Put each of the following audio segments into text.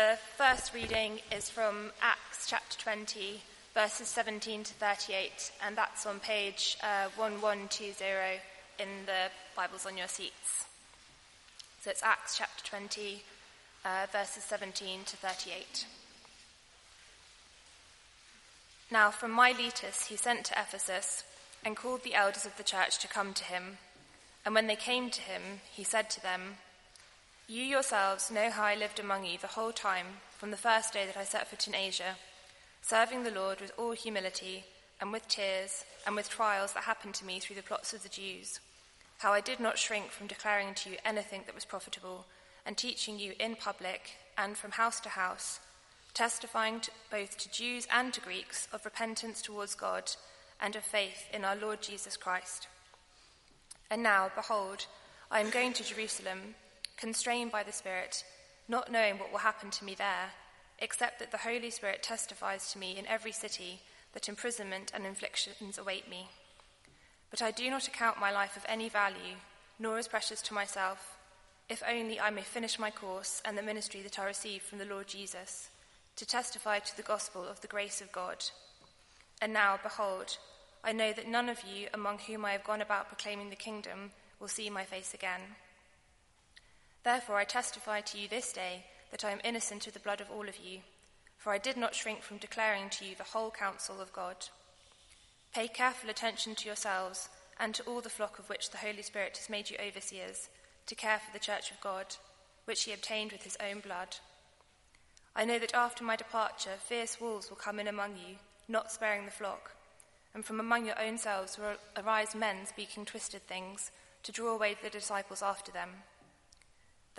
The first reading is from Acts chapter 20, verses 17 to 38, and that's on page uh, 1120 in the Bibles on your seats. So it's Acts chapter 20, uh, verses 17 to 38. Now, from Miletus he sent to Ephesus and called the elders of the church to come to him. And when they came to him, he said to them, You yourselves know how I lived among you the whole time, from the first day that I set foot in Asia, serving the Lord with all humility, and with tears, and with trials that happened to me through the plots of the Jews, how I did not shrink from declaring to you anything that was profitable, and teaching you in public, and from house to house testifying to, both to Jews and to Greeks of repentance towards God and of faith in our Lord Jesus Christ. And now, behold, I am going to Jerusalem, constrained by the Spirit, not knowing what will happen to me there, except that the Holy Spirit testifies to me in every city that imprisonment and afflictions await me. But I do not account my life of any value, nor as precious to myself, if only I may finish my course and the ministry that I received from the Lord Jesus to testify to the gospel of the grace of God. And now, behold, I know that none of you among whom I have gone about proclaiming the kingdom will see my face again. Therefore, I testify to you this day that I am innocent of the blood of all of you, for I did not shrink from declaring to you the whole counsel of God. Pay careful attention to yourselves and to all the flock of which the Holy Spirit has made you overseers, to care for the church of God, which he obtained with his own blood. I know that after my departure, fierce wolves will come in among you, not sparing the flock. And from among your own selves will arise men speaking twisted things to draw away the disciples after them.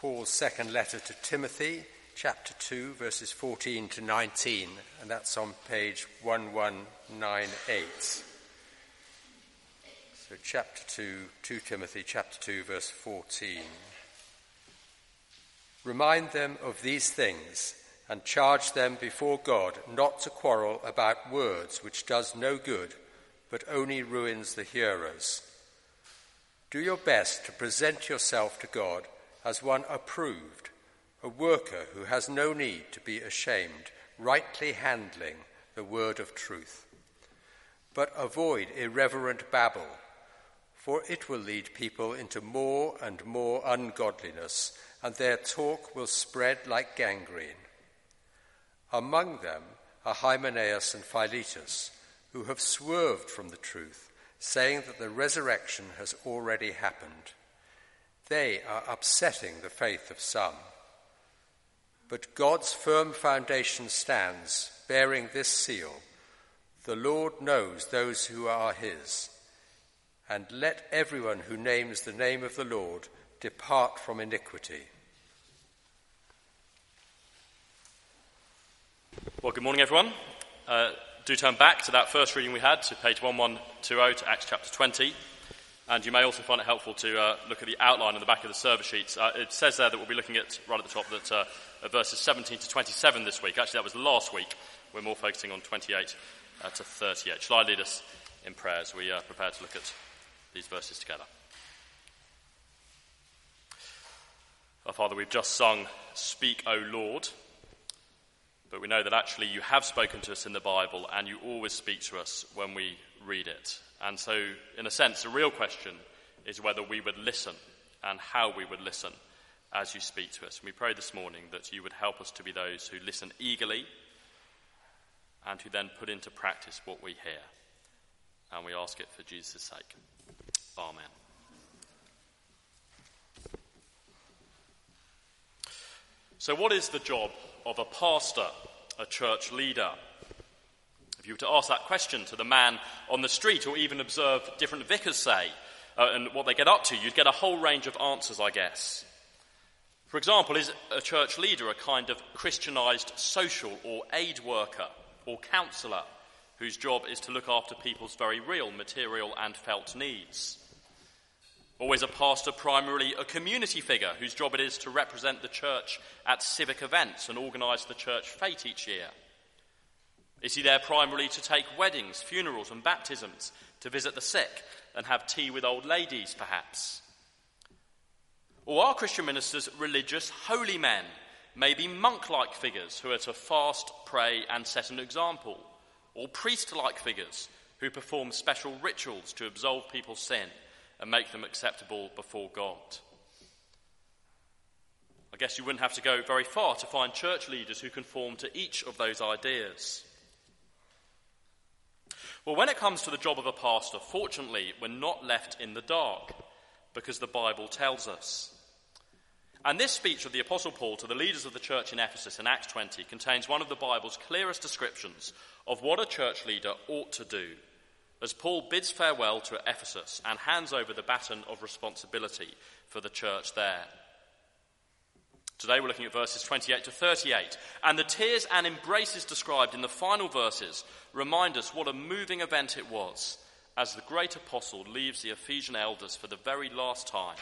Paul's second letter to Timothy, chapter 2, verses 14 to 19, and that's on page 1198. So, chapter 2, 2 Timothy, chapter 2, verse 14. Remind them of these things and charge them before God not to quarrel about words which does no good but only ruins the hearers. Do your best to present yourself to God as one approved, a worker who has no need to be ashamed, rightly handling the word of truth. But avoid irreverent babble, for it will lead people into more and more ungodliness and their talk will spread like gangrene. Among them are Hymenaeus and Philetus, who have swerved from the truth, saying that the resurrection has already happened. They are upsetting the faith of some. But God's firm foundation stands, bearing this seal The Lord knows those who are his. And let everyone who names the name of the Lord Depart from iniquity. Well, good morning, everyone. Uh, do turn back to that first reading we had, to page 1120 to Acts chapter 20. And you may also find it helpful to uh, look at the outline on the back of the service sheets. Uh, it says there that we'll be looking at, right at the top, that uh, verses 17 to 27 this week. Actually, that was last week. We're more focusing on 28 uh, to 38. Shall I lead us in prayer as we uh, prepare to look at these verses together? Our Father, we've just sung, Speak, O Lord. But we know that actually you have spoken to us in the Bible and you always speak to us when we read it. And so, in a sense, the real question is whether we would listen and how we would listen as you speak to us. And we pray this morning that you would help us to be those who listen eagerly and who then put into practice what we hear. And we ask it for Jesus' sake. Amen. So, what is the job of a pastor, a church leader? You were to ask that question to the man on the street or even observe different vicars say uh, and what they get up to, you'd get a whole range of answers, I guess. For example, is a church leader a kind of Christianized social or aid worker or counselor whose job is to look after people's very real material and felt needs? Or is a pastor primarily a community figure whose job it is to represent the church at civic events and organise the church fete each year? Is he there primarily to take weddings, funerals, and baptisms, to visit the sick and have tea with old ladies, perhaps? Or are Christian ministers religious holy men, maybe monk like figures who are to fast, pray, and set an example? Or priest like figures who perform special rituals to absolve people's sin and make them acceptable before God? I guess you wouldn't have to go very far to find church leaders who conform to each of those ideas. Well, when it comes to the job of a pastor, fortunately, we're not left in the dark because the Bible tells us. And this speech of the Apostle Paul to the leaders of the church in Ephesus in Acts 20 contains one of the Bible's clearest descriptions of what a church leader ought to do as Paul bids farewell to Ephesus and hands over the baton of responsibility for the church there. Today we're looking at verses 28 to 38. And the tears and embraces described in the final verses remind us what a moving event it was as the great apostle leaves the Ephesian elders for the very last time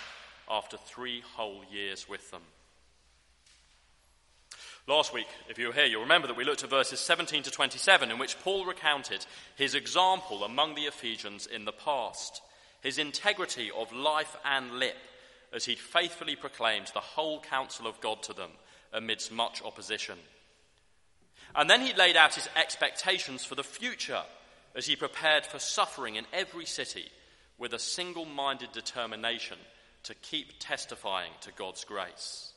after three whole years with them. Last week, if you were here, you'll remember that we looked at verses 17 to 27, in which Paul recounted his example among the Ephesians in the past, his integrity of life and lip as he'd faithfully proclaimed the whole counsel of God to them amidst much opposition. And then he laid out his expectations for the future as he prepared for suffering in every city with a single minded determination to keep testifying to God's grace.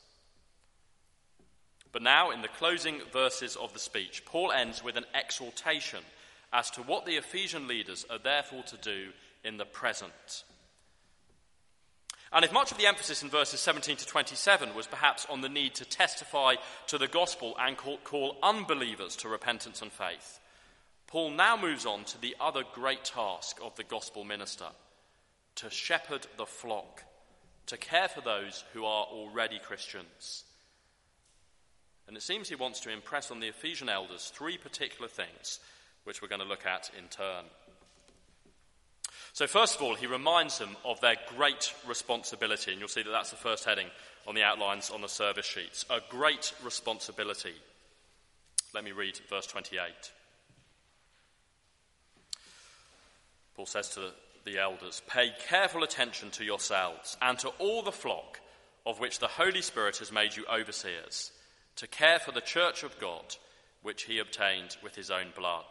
But now, in the closing verses of the speech, Paul ends with an exhortation as to what the Ephesian leaders are therefore to do in the present. And if much of the emphasis in verses 17 to 27 was perhaps on the need to testify to the gospel and call, call, unbelievers to repentance and faith, Paul now moves on to the other great task of the gospel minister to shepherd the flock, to care for those who are already Christians. And it seems he wants to impress on the Ephesian elders three particular things, which we're going to look at in turn. So, first of all, he reminds them of their great responsibility, and you'll see that that's the first heading on the outlines on the service sheets. A great responsibility. Let me read verse 28. Paul says to the elders, Pay careful attention to yourselves and to all the flock of which the Holy Spirit has made you overseers, to care for the church of God, which he obtained with his own blood.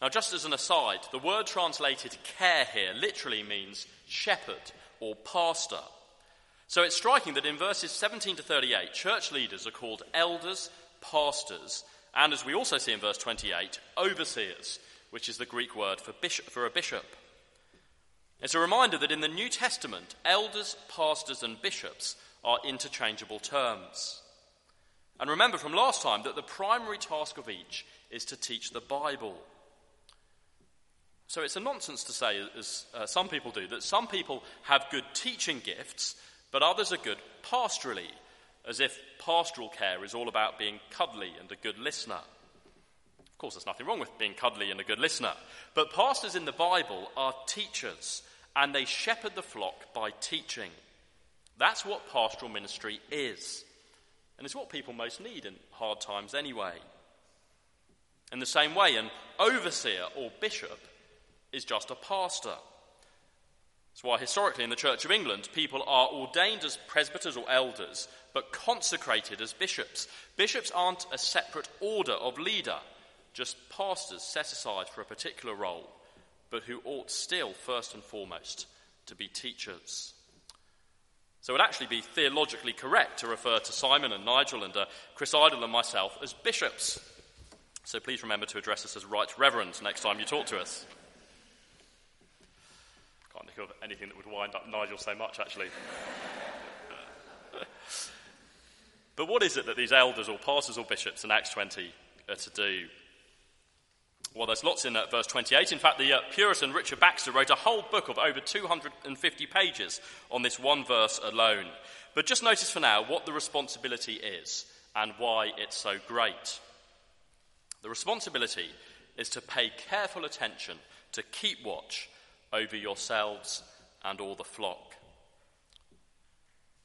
Now, just as an aside, the word translated care here literally means shepherd or pastor. So it's striking that in verses 17 to 38, church leaders are called elders, pastors, and as we also see in verse 28, overseers, which is the Greek word for, bishop, for a bishop. It's a reminder that in the New Testament, elders, pastors, and bishops are interchangeable terms. And remember from last time that the primary task of each is to teach the Bible. So it's a nonsense to say, as uh, some people do, that some people have good teaching gifts, but others are good pastorally, as if pastoral care is all about being cuddly and a good listener. Of course, there's nothing wrong with being cuddly and a good listener, but pastors in the Bible are teachers, and they shepherd the flock by teaching. That's what pastoral ministry is, and it's what people most need in hard times anyway. In the same way, an overseer or bishop is just a pastor. That's why historically in the Church of England, people are ordained as presbyters or elders, but consecrated as bishops. Bishops aren't a separate order of leader, just pastors set aside for a particular role, but who ought still, first and foremost, to be teachers. So it would actually be theologically correct to refer to Simon and Nigel and uh, Chris Idle and myself as bishops. So please remember to address us as Right Reverend next time you talk to us. Think of anything that would wind up Nigel so much, actually. but what is it that these elders or pastors or bishops in Acts 20 are to do? Well, there's lots in uh, verse 28. In fact, the uh, Puritan Richard Baxter wrote a whole book of over 250 pages on this one verse alone. But just notice for now what the responsibility is and why it's so great. The responsibility is to pay careful attention, to keep watch over yourselves and all the flock.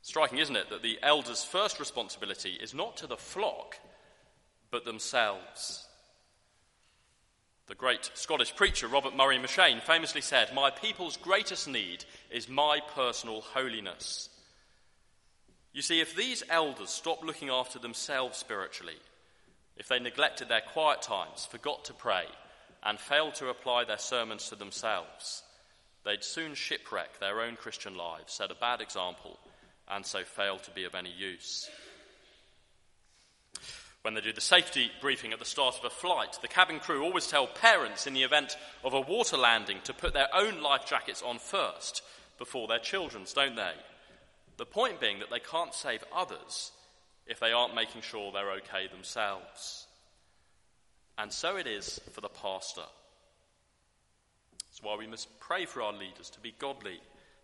Striking, isn't it, that the elders' first responsibility is not to the flock, but themselves. The great Scottish preacher Robert Murray M'Cheyne famously said, My people's greatest need is my personal holiness. You see, if these elders stopped looking after themselves spiritually, if they neglected their quiet times, forgot to pray, and failed to apply their sermons to themselves, they'd soon shipwreck their own Christian lives, set a bad example, and so fail to be of any use. When they do the safety briefing at the start of a flight, the cabin crew always tell parents in the event of a water landing to put their own life jackets on first before their children's, don't they? The point being that they can't save others if they aren't making sure they're okay themselves. And so it is for the pastor. That's why we must pray for our leaders to be godly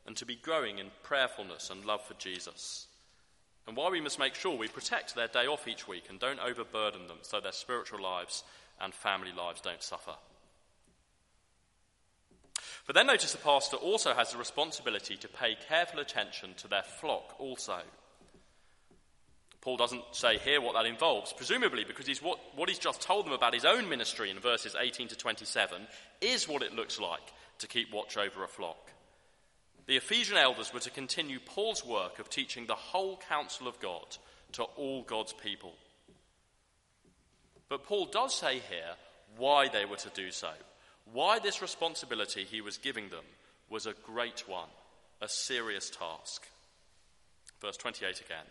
and to be growing in prayerfulness and love for Jesus. And why we must make sure we protect their day off each week and don't overburden them so their spiritual lives and family lives don't suffer. But then notice the pastor also has the responsibility to pay careful attention to their flock also. Paul doesn't say here what that involves, presumably because he's what, what he's just told them about his own ministry in verses 18 to 27 is what it looks like to keep watch over a flock. The Ephesian elders were to continue Paul's work of teaching the whole counsel of God to all God's people. But Paul does say here why they were to do so, why this responsibility he was giving them was a great one, a serious task. Verse 28 again.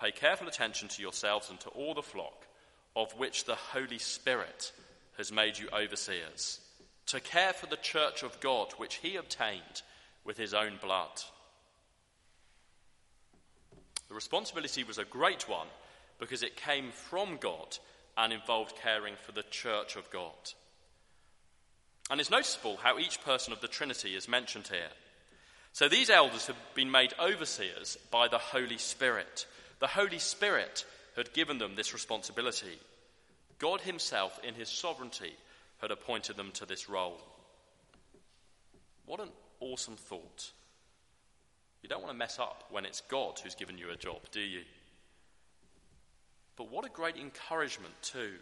Pay careful attention to yourselves and to all the flock, of which the Holy Spirit has made you overseers, to care for the church of God, which he obtained with his own blood. The responsibility was a great one because it came from God and involved caring for the church of God. And it's noticeable how each person of the Trinity is mentioned here. So these elders have been made overseers by the Holy Spirit. The Holy Spirit had given them this responsibility. God Himself, in His sovereignty, had appointed them to this role. What an awesome thought. You don't want to mess up when it's God who's given you a job, do you? But what a great encouragement, too.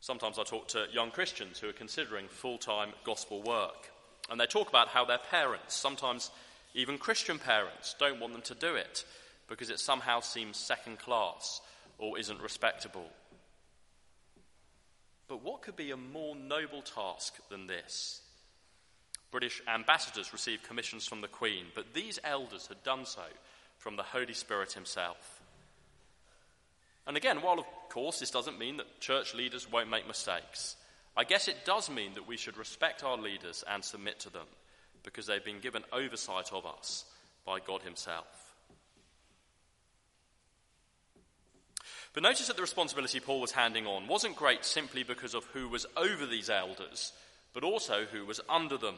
Sometimes I talk to young Christians who are considering full time gospel work, and they talk about how their parents, sometimes even Christian parents don't want them to do it because it somehow seems second class or isn't respectable. But what could be a more noble task than this? British ambassadors received commissions from the Queen, but these elders had done so from the Holy Spirit himself. And again, while of course this doesn't mean that church leaders won't make mistakes, I guess it does mean that we should respect our leaders and submit to them because they've been given oversight of us by God Himself. But notice that the responsibility Paul was handing on wasn't great simply because of who was over these elders, but also who was under them.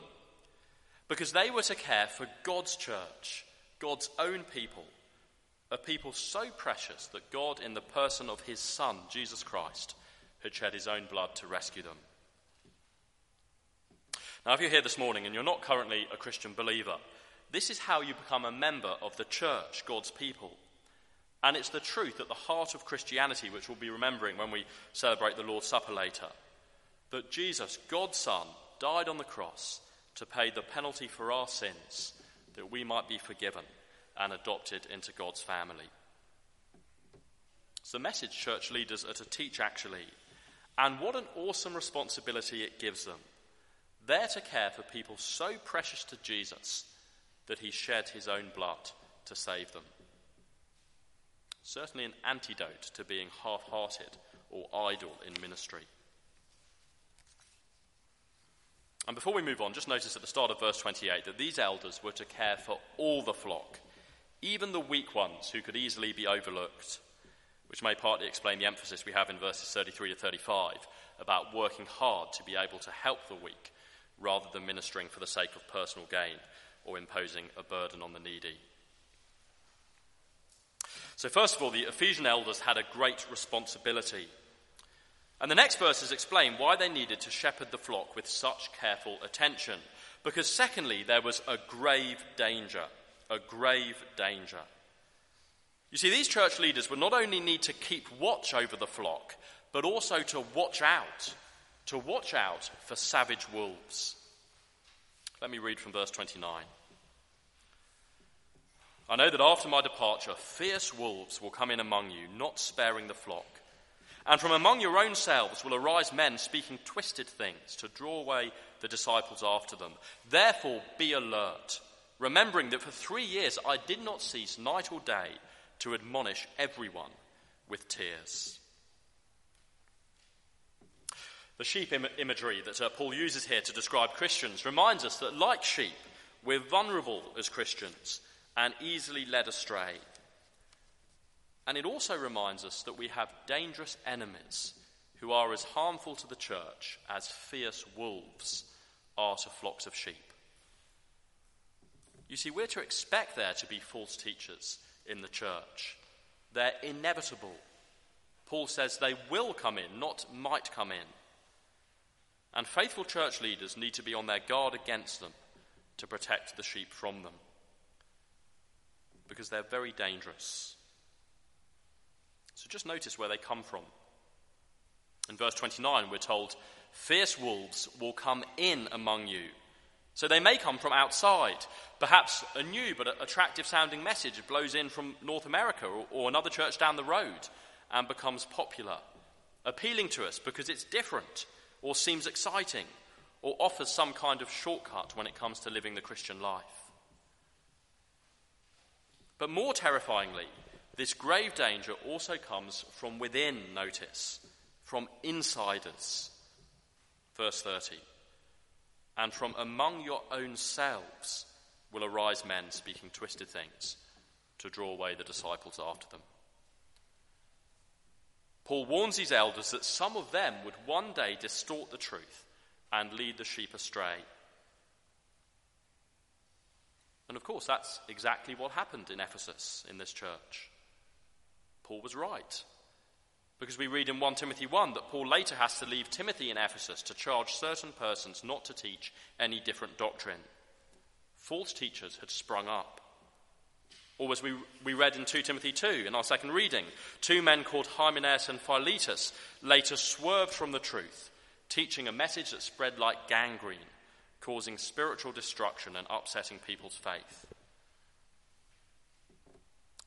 Because they were to care for God's church, God's own people, a people so precious that God, in the person of his Son, Jesus Christ, had shed his own blood to rescue them. Now, if you're here this morning and you're not currently a Christian believer, this is how you become a member of the church, God's people. And it's the truth at the heart of Christianity, which we'll be remembering when we celebrate the Lord's Supper later, that Jesus, God's Son, died on the cross to pay the penalty for our sins, that we might be forgiven and adopted into God's family. It's the message church leaders are to teach, actually. And what an awesome responsibility it gives them there to care for people so precious to Jesus that he shed his own blood to save them. certainly an antidote to being half hearted or idle in ministry. And before we move on, just notice at the start of verse 28 that these elders were to care for all the flock, even the weak ones who could easily be overlooked, which may partly explain the emphasis we have in verses 33 to 35 about working hard to be able to help the weak rather than ministering for the sake of personal gain or imposing a burden on the needy. So, first of all, the Ephesian elders had a great responsibility. And the next verses explain why they needed to shepherd the flock with such careful attention. Because, secondly, there was a grave danger. A grave danger. You see, these church leaders would not only need to keep watch over the flock, but also to watch out, to watch out for savage wolves. Let me read from verse 29. I know that after my departure, fierce wolves will come in among you, not sparing the flock. And from among your own selves will arise men speaking twisted things to draw away the disciples after them. Therefore, be alert, remembering that for three years I did not cease night or day to admonish everyone with tears. The sheep Im- imagery that uh, Paul uses here to describe Christians reminds us that, like sheep, we're vulnerable as Christians and easily led astray. And it also reminds us that we have dangerous enemies who are as harmful to the church as fierce wolves are to flocks of sheep. You see, we're to expect there to be false teachers in the church. They're inevitable. Paul says they will come in, not might come in. And faithful church leaders need to be on their guard against them to protect the sheep from them because they're very dangerous. So just notice where they come from. In verse 29, we're told, Fierce wolves will come in among you. So they may come from outside. Perhaps a new but attractive sounding message blows in from North America or, or another church down the road and becomes popular, appealing to us because it's different or seems exciting or offers some kind of shortcut when it comes to living the Christian life. But more terrifyingly, this grave danger also comes from within, notice, from insiders. Verse 30. And from among your own selves will arise men speaking twisted things to draw away the disciples after them. Paul warns his elders that some of them would one day distort the truth and lead the sheep astray. And of course, that's exactly what happened in Ephesus in this church. Paul was right. Because we read in 1 Timothy 1 that Paul later has to leave Timothy in Ephesus to charge certain persons not to teach any different doctrine. False teachers had sprung up. Or as we, we read in 2 Timothy 2 in our second reading, two men called Hymenaeus and Philetus later swerved from the truth, teaching a message that spread like gangrene causing spiritual destruction and upsetting people's faith.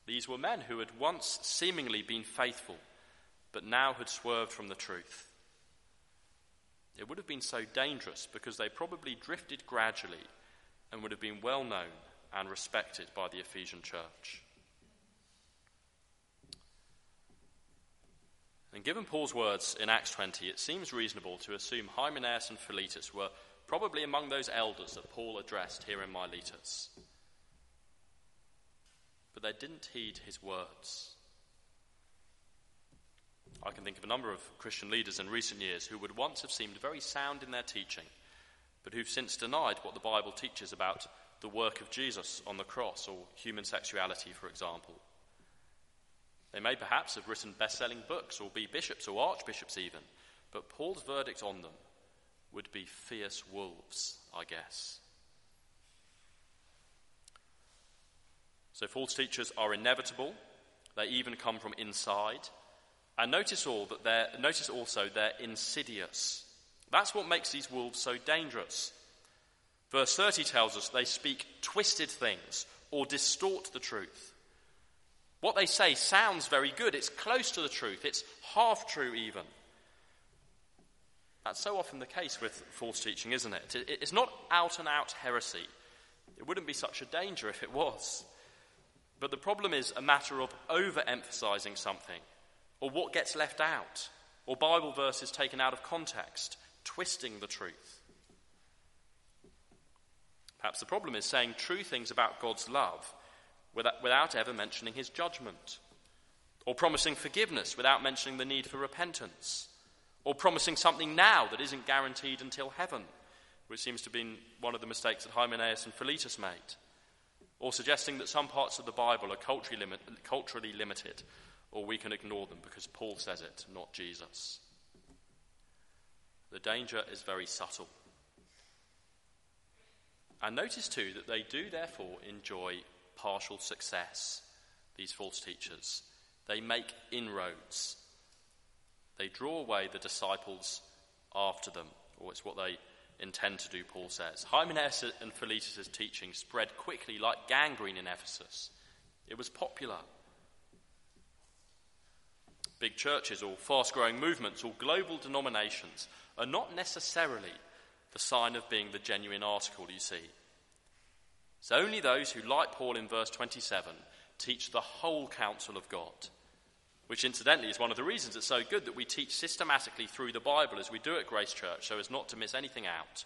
These were men who had once seemingly been faithful, but now had swerved from the truth. It would have been so dangerous because they probably drifted gradually and would have been well known and respected by the Ephesian church. And given Paul's words in Acts 20, it seems reasonable to assume Hymenaeus and Philetus were probably among those elders that Paul addressed here in Miletus. But they didn't heed his words. I can think of a number of Christian leaders in recent years who would once have seemed very sound in their teaching, but who've since denied what the Bible teaches about the work of Jesus on the cross or human sexuality, for example. They may perhaps have written best selling books or be bishops or archbishops, even, but Paul's verdict on them would be fierce wolves, I guess. So false teachers are inevitable. They even come from inside. And notice all that they're, notice also they're insidious. That's what makes these wolves so dangerous. Verse 30 tells us they speak twisted things or distort the truth. What they say sounds very good. It's close to the truth. It's half true, even. That's so often the case with false teaching, isn't it? It's not out and out heresy. It wouldn't be such a danger if it was. But the problem is a matter of overemphasizing something, or what gets left out, or Bible verses taken out of context, twisting the truth. Perhaps the problem is saying true things about God's love without, ever mentioning his judgment, or promising forgiveness without mentioning the need for repentance, or promising something now that isn't guaranteed until heaven, which seems to have been one of the mistakes that Hymenaeus and Philetus made, or suggesting that some parts of the Bible are culturally, limit, culturally limited, or we can ignore them because Paul says it, not Jesus. The danger is very subtle. And notice too that they do therefore enjoy partial success, these false teachers. They make inroads. They draw away the disciples after them, or it's what they intend to do, Paul says. Hymenaeus and Philetus' teaching spread quickly like gangrene in Ephesus. It was popular. Big churches or fast growing movements or global denominations are not necessarily the sign of being the genuine article, you see. So only those who, like Paul in verse 27, teach the whole counsel of God, which incidentally is one of the reasons it's so good that we teach systematically through the Bible as we do at Grace Church, so as not to miss anything out,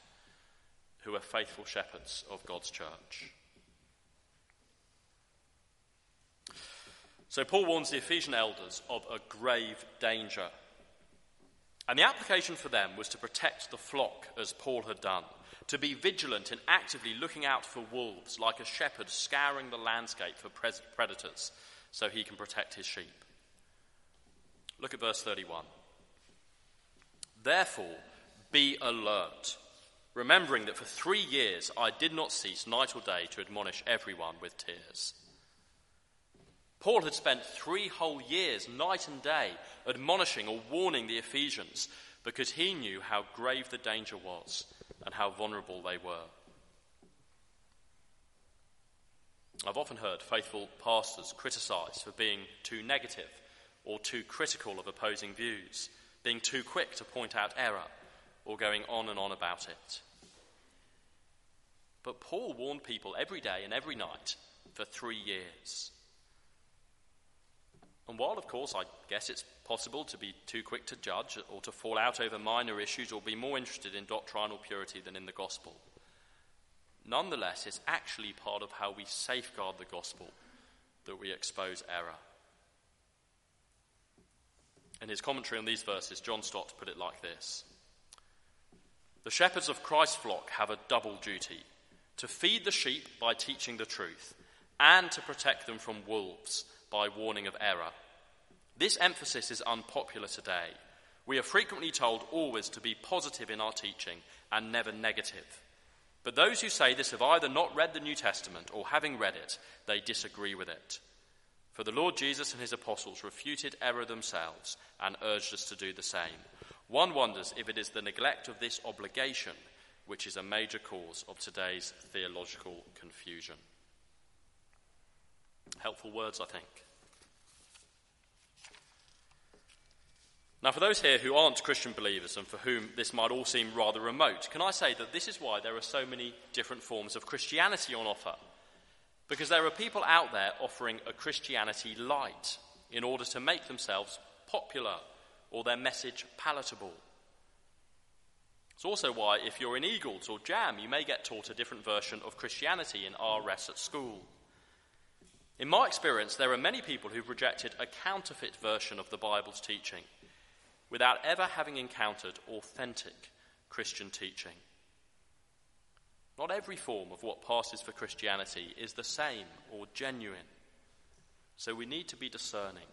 who are faithful shepherds of God's church. So Paul warns the Ephesian elders of a grave danger and the application for them was to protect the flock as Paul had done, to be vigilant in actively looking out for wolves, like a shepherd scouring the landscape for predators so he can protect his sheep. Look at verse 31. Therefore, be alert, remembering that for three years I did not cease night or day to admonish everyone with tears. Paul had spent three whole years, night and day, admonishing or warning the Ephesians because he knew how grave the danger was and how vulnerable they were. I've often heard faithful pastors criticized for being too negative or too critical of opposing views, being too quick to point out error, or going on and on about it. But Paul warned people every day and every night for three years. And while, of course, I guess it's possible to be too quick to judge or to fall out over minor issues or be more interested in doctrinal purity than in the gospel, nonetheless, it's actually part of how we safeguard the gospel that we expose error. In his commentary on these verses, John Stott put it like this The shepherds of Christ's flock have a double duty to feed the sheep by teaching the truth and to protect them from wolves by warning of error. This emphasis is unpopular today. We are frequently told always to be positive in our teaching and never negative. But those who say this have either not read the New Testament or, having read it, they disagree with it. For the Lord Jesus and his apostles refuted error themselves and urged us to do the same. One wonders if it is the neglect of this obligation which is a major cause of today's theological confusion. Helpful words, I think. Now, for those here who aren't Christian believers and for whom this might all seem rather remote, can I say that this is why there are so many different forms of Christianity on offer? Because there are people out there offering a Christianity light in order to make themselves popular or their message palatable. It's also why, if you're in Eagles or Jam, you may get taught a different version of Christianity in RS at school. In my experience, there are many people who've rejected a counterfeit version of the Bible's teaching without ever having encountered authentic Christian teaching. Not every form of what passes for Christianity is the same or genuine, so we need to be discerning.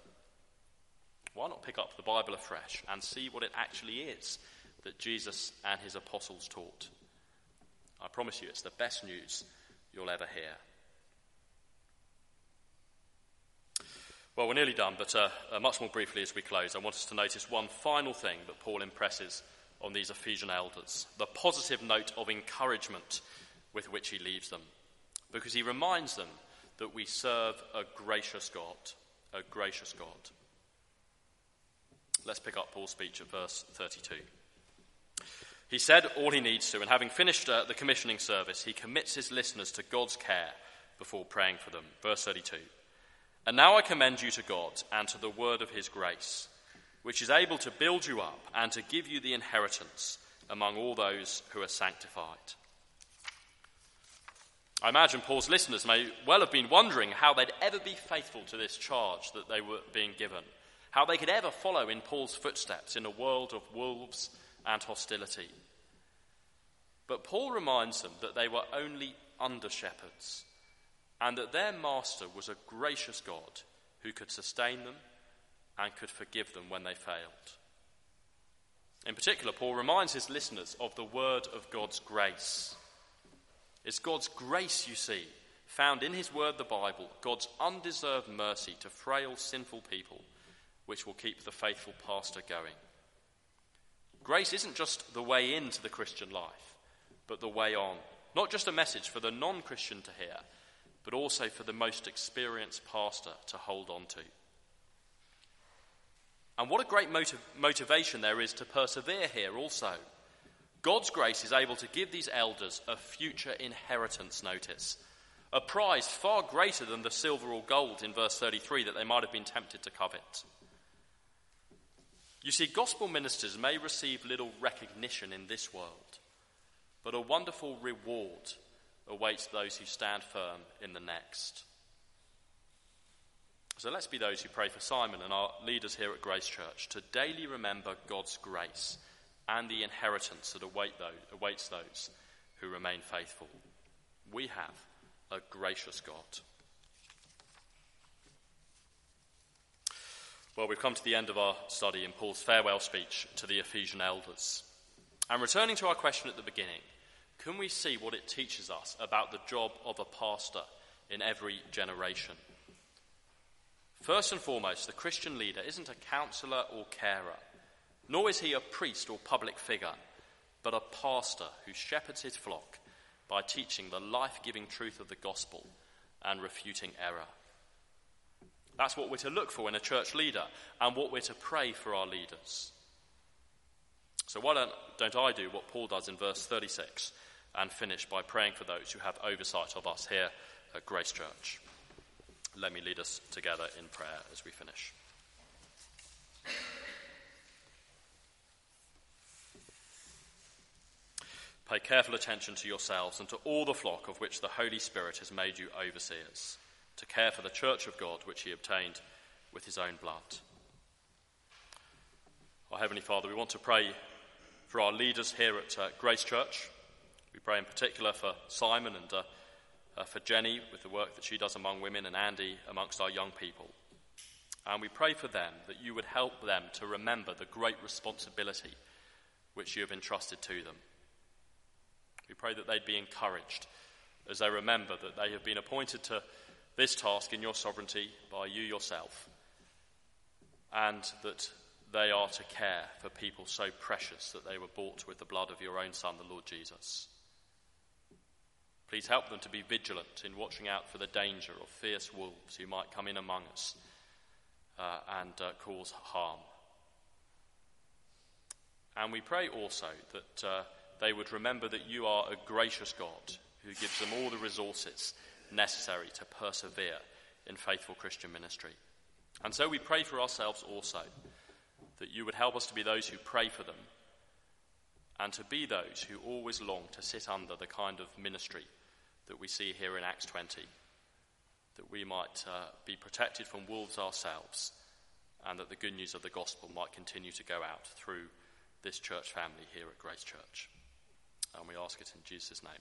Why not pick up the Bible afresh and see what it actually is that Jesus and his apostles taught? I promise you, it's the best news you'll ever hear. Well, we're nearly done, but uh, uh, much more briefly as we close, I want us to notice one final thing that Paul impresses on these Ephesian elders the positive note of encouragement with which he leaves them. Because he reminds them that we serve a gracious God, a gracious God. Let's pick up Paul's speech at verse 32. He said all he needs to, and having finished uh, the commissioning service, he commits his listeners to God's care before praying for them. Verse 32. And now I commend you to God and to the word of his grace, which is able to build you up and to give you the inheritance among all those who are sanctified. I imagine Paul's listeners may well have been wondering how they'd ever be faithful to this charge that they were being given, how they could ever follow in Paul's footsteps in a world of wolves and hostility. But Paul reminds them that they were only under shepherds and that their master was a gracious God who could sustain them and could forgive them when they failed. In particular, Paul reminds his listeners of the word of God's grace. It's God's grace, you see, found in his word, the Bible, God's undeserved mercy to frail, sinful people, which will keep the faithful pastor going. Grace isn't just the way into the Christian life, but the way on. Not just a message for the non Christian to hear, but also for the most experienced pastor to hold on to. And what a great motiv- motivation there is to persevere here also. God's grace is able to give these elders a future inheritance notice, a prize far greater than the silver or gold in verse 33 that they might have been tempted to covet. You see, gospel ministers may receive little recognition in this world, but a wonderful reward awaits those who stand firm in the next. So let's be those who pray for Simon and our leaders here at Grace Church to daily remember God's grace and the inheritance that await those, awaits those who remain faithful. We have a gracious God. Well, we've come to the end of our study in Paul's farewell speech to the Ephesian elders. And returning to our question at the beginning, can we see what it teaches us about the job of a pastor in every generation? First and foremost, the Christian leader isn't a counselor or carer, nor is he a priest or public figure, but a pastor who shepherds his flock by teaching the life giving truth of the gospel and refuting error. That's what we're to look for in a church leader and what we're to pray for our leaders. So, why don't, don't I do what Paul does in verse 36 and finish by praying for those who have oversight of us here at Grace Church? Let me lead us together in prayer as we finish. Pay careful attention to yourselves and to all the flock of which the Holy Spirit has made you overseers, to care for the church of God which he obtained with his own blood. Our Heavenly Father, we want to pray for our leaders here at uh, Grace Church. We pray in particular for Simon and uh, uh, for Jenny with the work that she does among women and Andy amongst our young people. And we pray for them that you would help them to remember the great responsibility which you have entrusted to them. We pray that they'd be encouraged as they remember that they have been appointed to this task in your sovereignty by you yourself, and that they are to care for people so precious that they were bought with the blood of your own Son, the Lord Jesus. Please help them to be vigilant in watching out for the danger of fierce wolves who might come in among us uh, and uh, cause harm. And we pray also that uh, they would remember that you are a gracious God who gives them all the resources necessary to persevere in faithful Christian ministry. And so we pray for ourselves also that you would help us to be those who pray for them and to be those who always long to sit under the kind of ministry that we see here in Acts 20, that we might uh, be protected from wolves ourselves, and that the good news of the gospel might continue to go out through this church family here at Grace Church. And we ask it in Jesus' name.